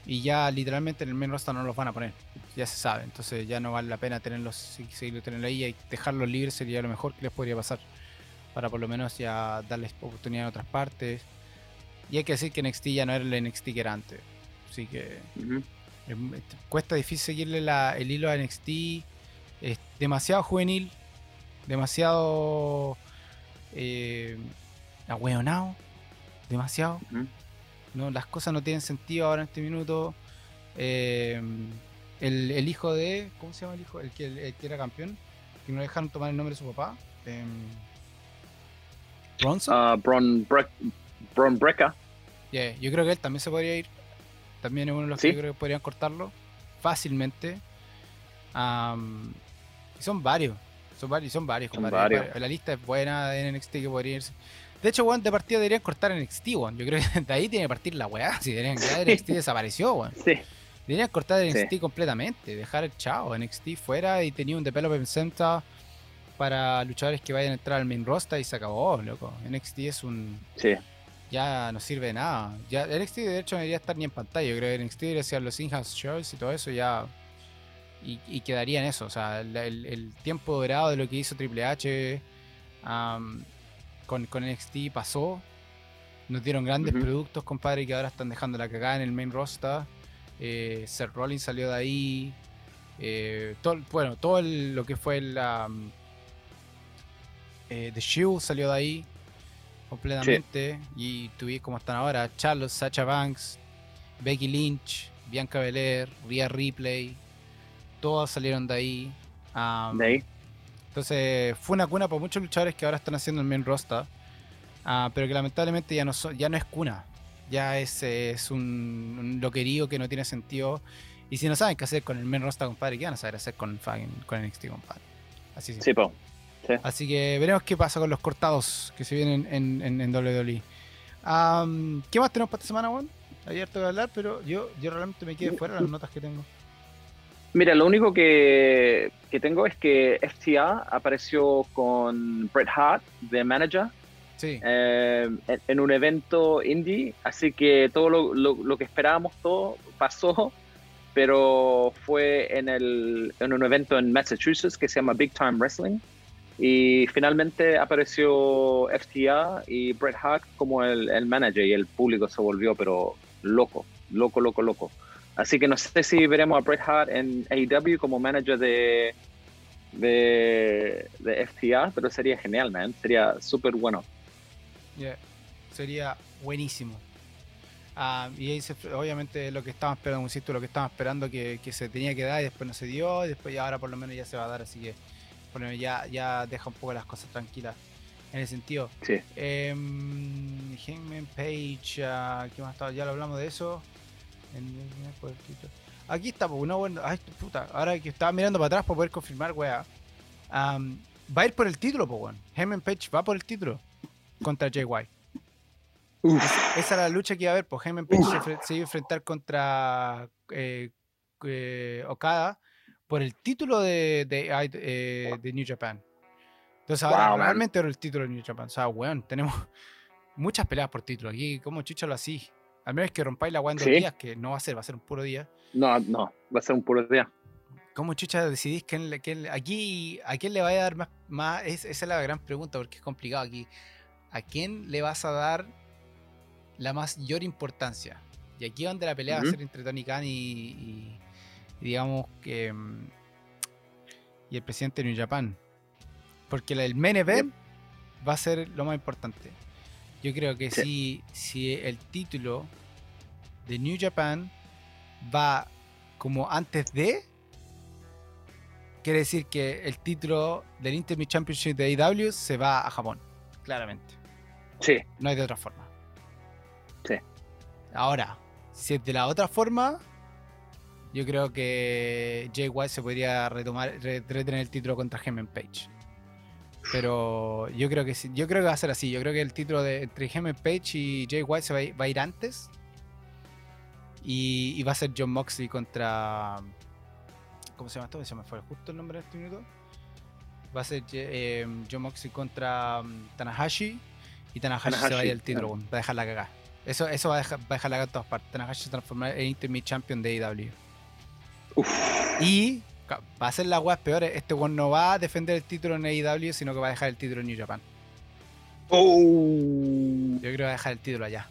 y ya literalmente en el main roster no los van a poner. Ya se sabe. Entonces ya no vale la pena tenerlos, seguirlos teniendo ahí y dejarlos libres sería lo mejor que les podría pasar. Para por lo menos ya darles oportunidad en otras partes. Y hay que decir que NXT ya no era el NXT que era antes. Así que es cuesta difícil seguirle la- el hilo a NXT. Es demasiado juvenil, demasiado eh, ahueonado, demasiado. No, las cosas no tienen sentido ahora en este minuto. Eh, el, el hijo de. ¿Cómo se llama el hijo? El que, el que era campeón. Que no le dejaron tomar el nombre de su papá. Em, Bronson. Ah, Bron, Bre- Bron Breaker. Yeah, yo creo que él también se podría ir. También es uno de los Sí. que yo creo que podrían cortarlo fácilmente. Am, y son varios. Son varios, son varios, Son varios. La lista es buena de NXT que podría irse. De hecho, weón, de partida deberían cortar NXT, weón. Yo creo que de ahí tiene que partir la weá. Si deberían, ya NXT desapareció, weón. Sí. Deberían cortar NXT Sí. completamente. Dejar el chao, NXT fuera y tenía un development center para luchadores que vayan a entrar al main roster y se acabó, loco. NXT es un Sí. ya no sirve de nada. Ya NXT de hecho no debería estar ni en pantalla. Yo creo que NXT debería ser los in-house shows y todo eso ya. Y, y quedaría en eso. O sea, el, el- el tiempo dorado de lo que hizo Triple H con, con NXT pasó. Nos dieron grandes productos, compadre, que ahora están dejando la cagada en el main roster. Eh, Seth Rollins salió de ahí. Eh, todo, bueno, todo el- lo que fue el am, eh, The Shield salió de ahí completamente. Y tuve como están ahora Charlotte, Sacha Banks, Becky Lynch, Bianca Belair, Rhea Ripley. Todas salieron de ahí. De ahí. entonces fue una cuna para muchos luchadores que ahora están haciendo el main roster. ah, pero que lamentablemente ya no, so- ya no es cuna. Ya es, es un, un loquerío que no tiene sentido. Y si no saben qué hacer con el main roster, compadre, ¿qué van a saber hacer con, con NXT, compadre? Así es. Sí, po. Así que veremos qué pasa con los cortados que se vienen en, en, en WWE. Am, ¿Qué más tenemos para esta semana, Juan? Hay harto que hablar, pero yo, yo realmente me quedé fuera de las notas que tengo. Mira, lo único que, que tengo es que FTA apareció con Bret Hart de manager Sí. eh, en, en un evento indie, así que todo lo, lo- lo que esperábamos todo pasó, pero fue en, el, en un evento en Massachusetts que se llama Big Time Wrestling y finalmente apareció FTA y Bret Hart como el, el manager y el público se volvió pero loco, loco, loco, loco. Así que no sé si veremos a Bret Hart en AEW como manager de, de, FTA, pero sería genial, man. Sería súper bueno. Sería buenísimo. Ah, y ahí se- obviamente lo que estaban esperando, insisto, lo que estaban esperando que, que se tenía que dar y después no se dio, y después ya ahora por lo menos ya se va a dar, así que por lo menos ya, ya deja un poco las cosas tranquilas en ese sentido. Sí. Hangman Page, ah, ¿qué más estaba? Ya lo hablamos de eso. Aquí está, pues, una buena. Ay, puta, ahora que estaba mirando para atrás para poder confirmar, weá. Va a ir por el título, pues, weón. Hangman Page va por el título contra Jay White. Esa era la lucha que iba a haber, pues Heyman Page se, se iba a enfrentar contra eh, eh, Okada por el título de, de, eh, de New Japan. Entonces ahora Wow, man. realmente era el título de New Japan. O sea, weón, tenemos muchas peleas por título. Aquí, como chucha lo así? Al menos que rompáis la weá en dos Sí. días, que no va a ser, va a ser un puro día. No, no, va a ser un puro día. ¿Cómo chucha decidís quién, quién aquí, a quién le vaya a dar más? más es- esa es la gran pregunta porque es complicado aquí. ¿A quién le vas a dar la mayor importancia? Y aquí es donde la pelea va a ser entre Tony Khan y digamos que mm, y el presidente de New Japan. Porque el main event va a ser lo más importante. Yo creo que si, si el título de New Japan va como antes de, quiere decir que el título del Intermediate Championship de AEW se va a Japón. Claramente. Sí, No hay de otra forma. Sí. Ahora, si es de la otra forma, yo creo que Jay White se podría retomar, re- retener el título contra Heyman Page. Pero yo creo que sí, yo creo que va a ser así. Yo creo que el título de entre Heyman Page y Jay White se va a ir, va a ir antes. Y, y va a ser John Moxley contra. ¿Cómo se llama esto? Se me fue justo el nombre de este minuto. Va a ser eh, John Moxley contra um, Tanahashi. Y Tanahashi, se va a ir al título, claro. va a dejar la cagada. Eso, eso va, a dejar, va a dejar la cagada en todas partes. Tanahashi se transformará en Intermediate Champion de AEW. Uf. Y va a ser la weas peores. Este weón no va a defender el título en AEW, sino que va a dejar el título en New Japan. Oh. Yo creo que va a dejar el título allá.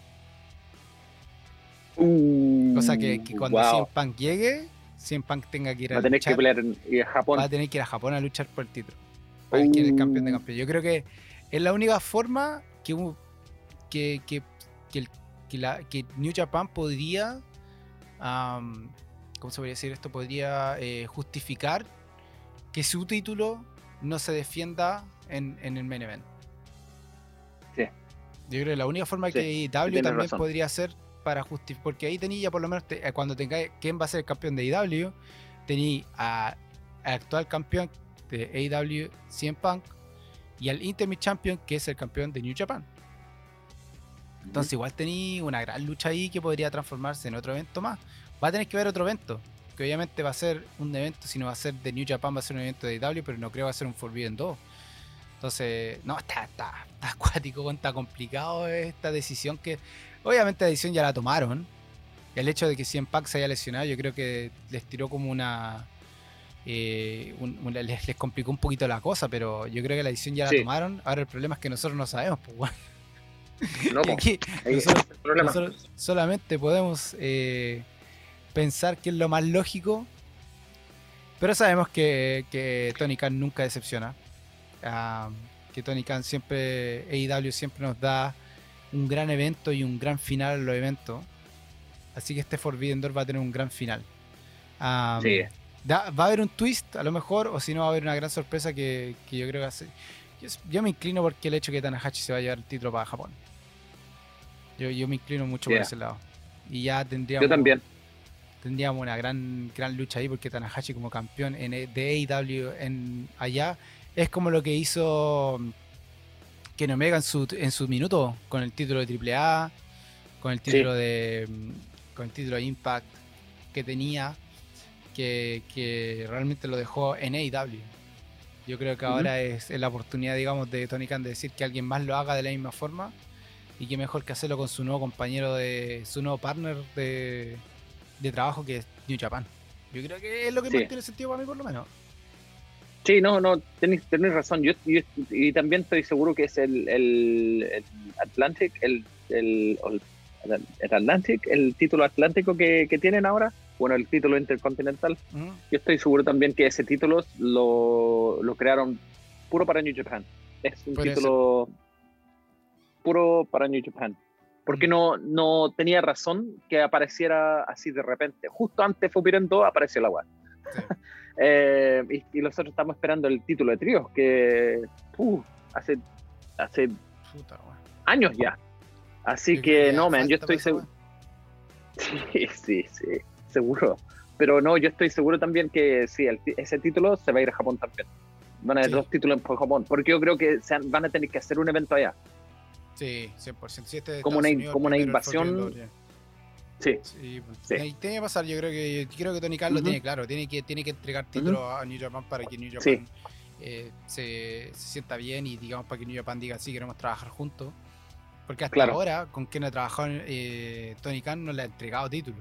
Uh. Cosa que, que cuando Wow. CM Punk llegue, CM Punk tenga que ir a Va a tener que pelear en Japón. va a tener que ir a Japón a luchar por el título. Para es el campeón de Uh. campeones. Yo creo que es la única forma que, un- que, que, que, el- que la, que New Japan podría, am, ¿cómo se podría decir esto? Podría eh, justificar que su título no se defienda en, en el main event. Sí. Yo creo que la única forma Sí, que W tienes también razón. podría ser para justificar, porque ahí tenía ya por lo menos, te- eh, cuando tengáis quién va a ser el campeón de IW, tenía al actual campeón de AEW, CM Punk, y al Intermediate Champion, que es el campeón de New Japan. Entonces igual tenía una gran lucha ahí que podría transformarse en otro evento más. Va a tener que ver otro evento, que obviamente va a ser un evento, si no va a ser de New Japan, va a ser un evento de AEW, pero no creo que va a ser un Forbidden 2. Entonces, no, está, está, está acuático, está complicado esta decisión que, obviamente la decisión ya la tomaron. El hecho de que CM Punk se haya lesionado, yo creo que les tiró como una... eh, un- una- les, les complicó un poquito la cosa, pero yo creo que la decisión ya Sí. la tomaron. Ahora el problema es que nosotros no sabemos, pues, bueno. No, aquí nosotros- nosotros solamente podemos eh, pensar que es lo más lógico, pero sabemos que, que Tony Khan nunca decepciona. Ah, que Tony Khan siempre, AEW siempre nos da un gran evento y un gran final en los eventos. Así que este Forbidden Door va a tener un gran final. Ah, Sí. da- va a haber un twist, a lo mejor, o si no, va a haber una gran sorpresa que, que yo creo que va a ser. Yo, yo me inclino porque el hecho que Tanahashi se va a llevar el título para Japón. Yo, yo me inclino mucho Yeah. por ese lado. Y ya tendríamos, Yo también. Tendríamos una gran, gran lucha ahí porque Tanahashi como campeón en, E- de AEW en, allá es como lo que hizo Ken Omega en su, en su minuto con el título de AAA, con el título de mm, con el título de Impact que tenía que, que realmente lo dejó en AEW. Yo creo que ahora es, es la oportunidad, digamos, de Tony Khan de decir que alguien más lo haga de la misma forma y que mejor que hacerlo con su nuevo compañero de su nuevo partner de, de trabajo que es New Japan. Yo creo que es lo que Sí. más tiene sentido para mí por lo menos. Sí, no, no, tenéis, razón. Yo, yo- y también estoy seguro que es el, el, el Atlantic, el, el, Atlantic, el título atlántico que, que tienen ahora. Bueno, el título intercontinental. Ujú. Yo estoy seguro también que ese título lo, lo crearon puro para New Japan. Es un título puro para New Japan. Porque Mm. no, no tenía razón que apareciera así de repente. Justo antes fue Piren 2 apareció la web. Sí. Eh, y, y nosotros estamos esperando el título de tríos, que uh, hace, hace Puta, años ya. Así que no, man, yo estoy seguro. Sí, sí, sí, seguro. Pero no, yo estoy seguro también que sí, el ese título se va a ir a Japón también. Van a haber Sí. dos títulos en Japón, porque yo creo que se han- van a tener que hacer un evento allá. Sí, 100%. Sí, este de Como una- Unidos, como una invasión. Sí, Sí, pues, Sí. tiene que pasar, yo creo que yo creo que Tony Khan lo tiene claro, tiene que, tiene que entregar títulos a New Japan para que New Japan Sí. eh, se, se sienta bien y digamos para que New Japan diga sí queremos trabajar juntos. Porque hasta Claro. ahora, con quien ha trabajado eh, Tony Khan no le ha entregado títulos.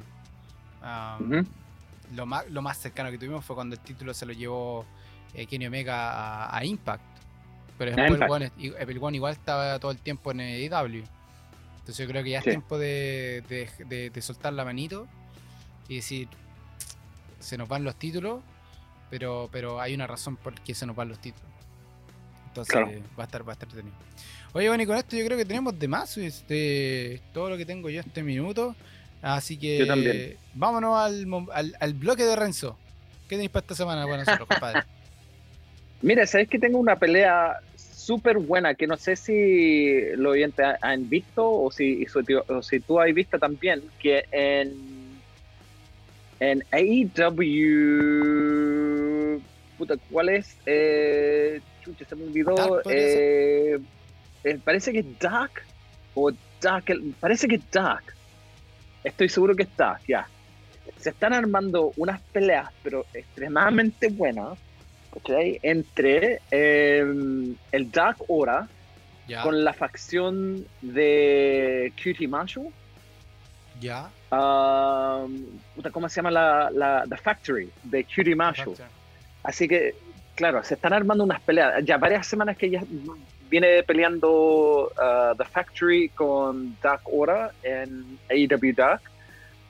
Ujú. lo, más, lo más cercano que tuvimos fue cuando el título se lo llevó eh, Kenny Omega a, a Impact. Pero después el. One, el One igual estaba todo el tiempo en AEW. Entonces yo creo que ya es tiempo de, de- de- de soltar la manito y decir, se nos van los títulos, pero, pero hay una razón por qué se nos van los títulos. Entonces Claro. va a estar va a estar entretenido. Oye, bueno, y con esto yo creo que tenemos de más este, todo lo que tengo yo este minuto. Así que Yo también. vámonos al, al, al bloque de Renzo. ¿Qué tenéis para esta semana para nosotros, compadre? Mira, sabes que tengo una pelea súper buena que no sé si los oyentes ha- han visto o si, o si tú has visto también, que en, en AEW, puta, ¿cuál es? Eh, chucha, se me olvidó. Dark eh, eh, parece que es Dark o Dark, parece que es Dark. Estoy seguro que es Dark, ya. Se están armando unas peleas, pero extremadamente buenas. ¿Cachai? Entre eh, el Dark Ya, con la facción de Cutie Marshall. ya. ¿Cómo se llama la, la The Factory de Cutie Marshall? Así que, claro, se están armando unas peleas. Ya varias semanas que ya viene peleando uh, The Factory con Dark Aura en AEW Dark,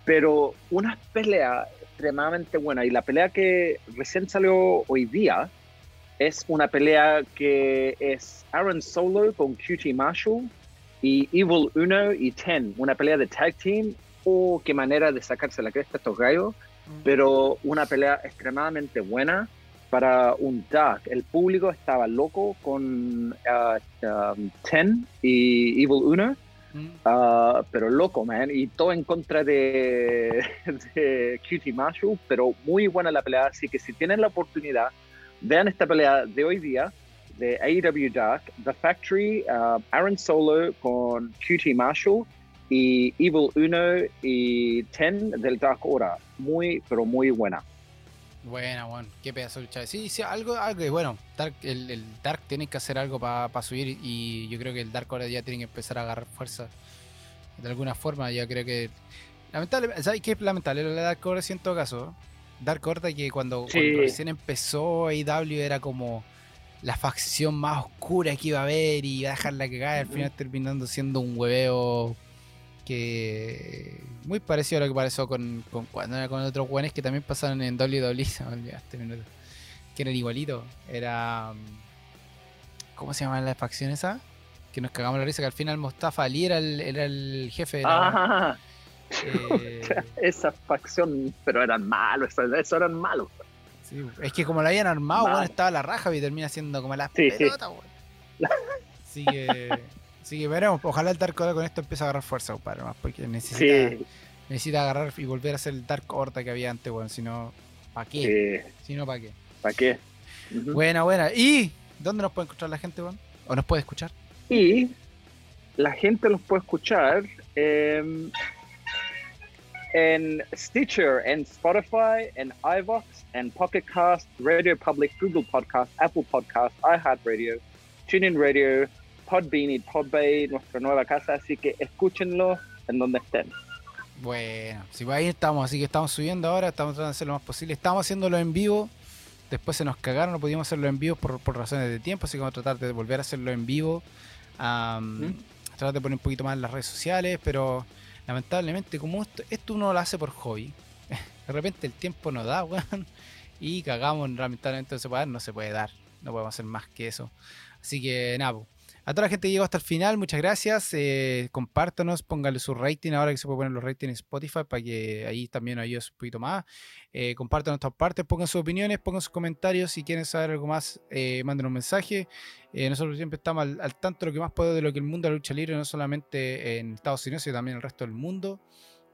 pero unas peleas extremadamente buenas. Y la pelea que recién salió hoy día es una pelea que es Aaron Solo con QT Marshall y Evil Uno y Ten, una pelea de tag team. Oh, qué manera de sacarse la cresta a estos gallos pero una pelea extremadamente buena para un Dark. El público estaba loco con uh, um, Ten y Evil Uno, Mm, uh, pero loco, man, y todo en contra de, de Cutie Marshall, pero muy buena la pelea, así que si tienen la oportunidad, vean esta pelea de hoy día de AEW Dark, The Factory, uh, Aaron Solo con Cutie Marshall y Evil Uno y Ten del Dark Order. Muy, pero muy buena. Buena, bueno, qué pedazo de lucha. Sí, sí, algo, algo bueno, Dark, el, el Dark tiene que hacer algo para subir y yo creo que el Dark ahora ya tiene que empezar a agarrar fuerza de alguna forma. Ya creo que. Lamentable, ¿sabes qué es lamentable de Dark Order en todo caso? Dark Order que cuando, Sí. cuando recién empezó AEW era como la facción más oscura que iba a haber y iba a dejarla que cae, al final terminando siendo un hueveo que muy parecido a lo que pasó con, con cuando era con otros buenos que también pasaron en WWE, se me este minuto, que eran igualitos. Era. mm, ¿Cómo se llama la facción esa? Que nos cagamos la risa, que al final Mostafa Ali era el, era el jefe de la. Ah, eh, esa facción, pero eran malos, eso, eran malos. sí, es que como lo habían armado, bueno, estaba la raja y termina siendo como la Sí, sí. pelota, weón. Así que. Así que veremos, ojalá el Dark Order con esto empiece a agarrar fuerza, compadre, más porque necesita, Sí, necesita agarrar y volver a ser el Dark Horta que había antes, weón. Si no, ¿para qué? sí. Si no, ¿para qué? ¿Para qué? Ujú. Buena, buena. ¿Y dónde nos puede encontrar la gente, weón? ¿O nos puede escuchar? Y la gente los puede escuchar em, en Stitcher, en Spotify, en iVoox, en Pocket Cast, Radio Public, Google Podcast, Apple Podcast, iHeartRadio, TuneIn Radio, Podbean y Podbay, nuestra nueva casa, así que escúchenlo en donde estén. Bueno, si ahí estamos, así que estamos subiendo ahora, estamos tratando de hacer lo más posible. Estamos haciéndolo en vivo, después se nos cagaron, no pudimos hacerlo en vivo por, razones de tiempo, así que vamos a tratar de volver a hacerlo en vivo. Tratar de poner un poquito más en las redes sociales, pero lamentablemente, como esto, esto uno lo hace por hobby, de repente el tiempo no da, weón, y cagamos, lamentablemente no se puede dar, no se puede dar, no podemos hacer más que eso. Así que nada, a toda la gente que llegó hasta el final, muchas gracias. Eh, compártanos, pónganle su rating ahora que se puede poner los ratings en Spotify para que ahí también ayude un poquito más. Eh, compartan nuestras partes, pongan sus opiniones, pongan sus comentarios. Si quieren saber algo más, eh, manden un mensaje. Eh, nosotros siempre estamos al, tanto de lo que más puedo de lo que el mundo de la lucha libre, no solamente en Estados Unidos, sino también en el resto del mundo.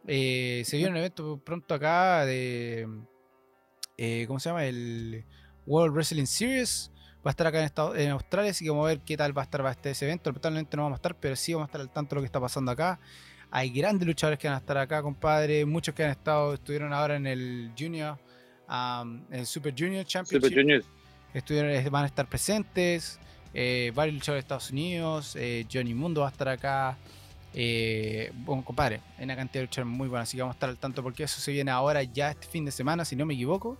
se viene un evento pronto acá de. ¿Cómo se llama? El World Wrestling Series va a estar acá en, en Australia, así que vamos a ver qué tal va a estar este ese evento. Lamentablemente no vamos a estar, pero sí vamos a estar al tanto de lo que está pasando acá. Hay grandes luchadores que van a estar acá, compadre. Muchos que han estado, estuvieron ahora en el Junior, um, el Super Junior Championship. Super Junior. Estuvieron, van a estar presentes. Eh, varios luchadores de Estados Unidos. Eh, Johnny Mundo va a estar acá. Eh, bueno, compadre, hay una cantidad de luchadores muy buenas, así que vamos a estar al tanto porque eso se viene ahora ya este fin de semana, si no me equivoco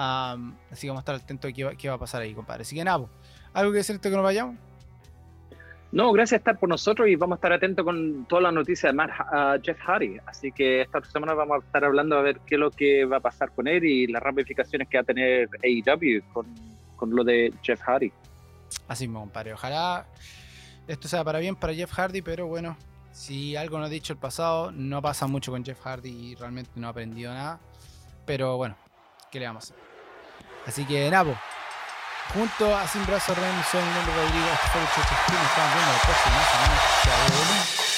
así que vamos a estar atentos a qué va, a pasar ahí, compadre. Así que nada, ¿algo que decirte que nos vayamos? No, gracias por estar por nosotros y vamos a estar atentos con todas las noticias de uh, Jeff Hardy. Así que esta semana vamos a estar hablando a ver qué es lo que va a pasar con él y las ramificaciones que va a tener AEW con, con lo de Jeff Hardy. Así mismo, compadre. Ojalá esto sea para bien para Jeff Hardy, pero bueno, si algo no ha dicho el pasado, no pasa mucho con Jeff Hardy y realmente no ha aprendido nada. Pero bueno, ¿qué le vamos a hacer? Así que Napo, junto a Sin Brazo Ren, soy Nando Rodrigo, este fue el Chocho estamos viendo la próxima semana.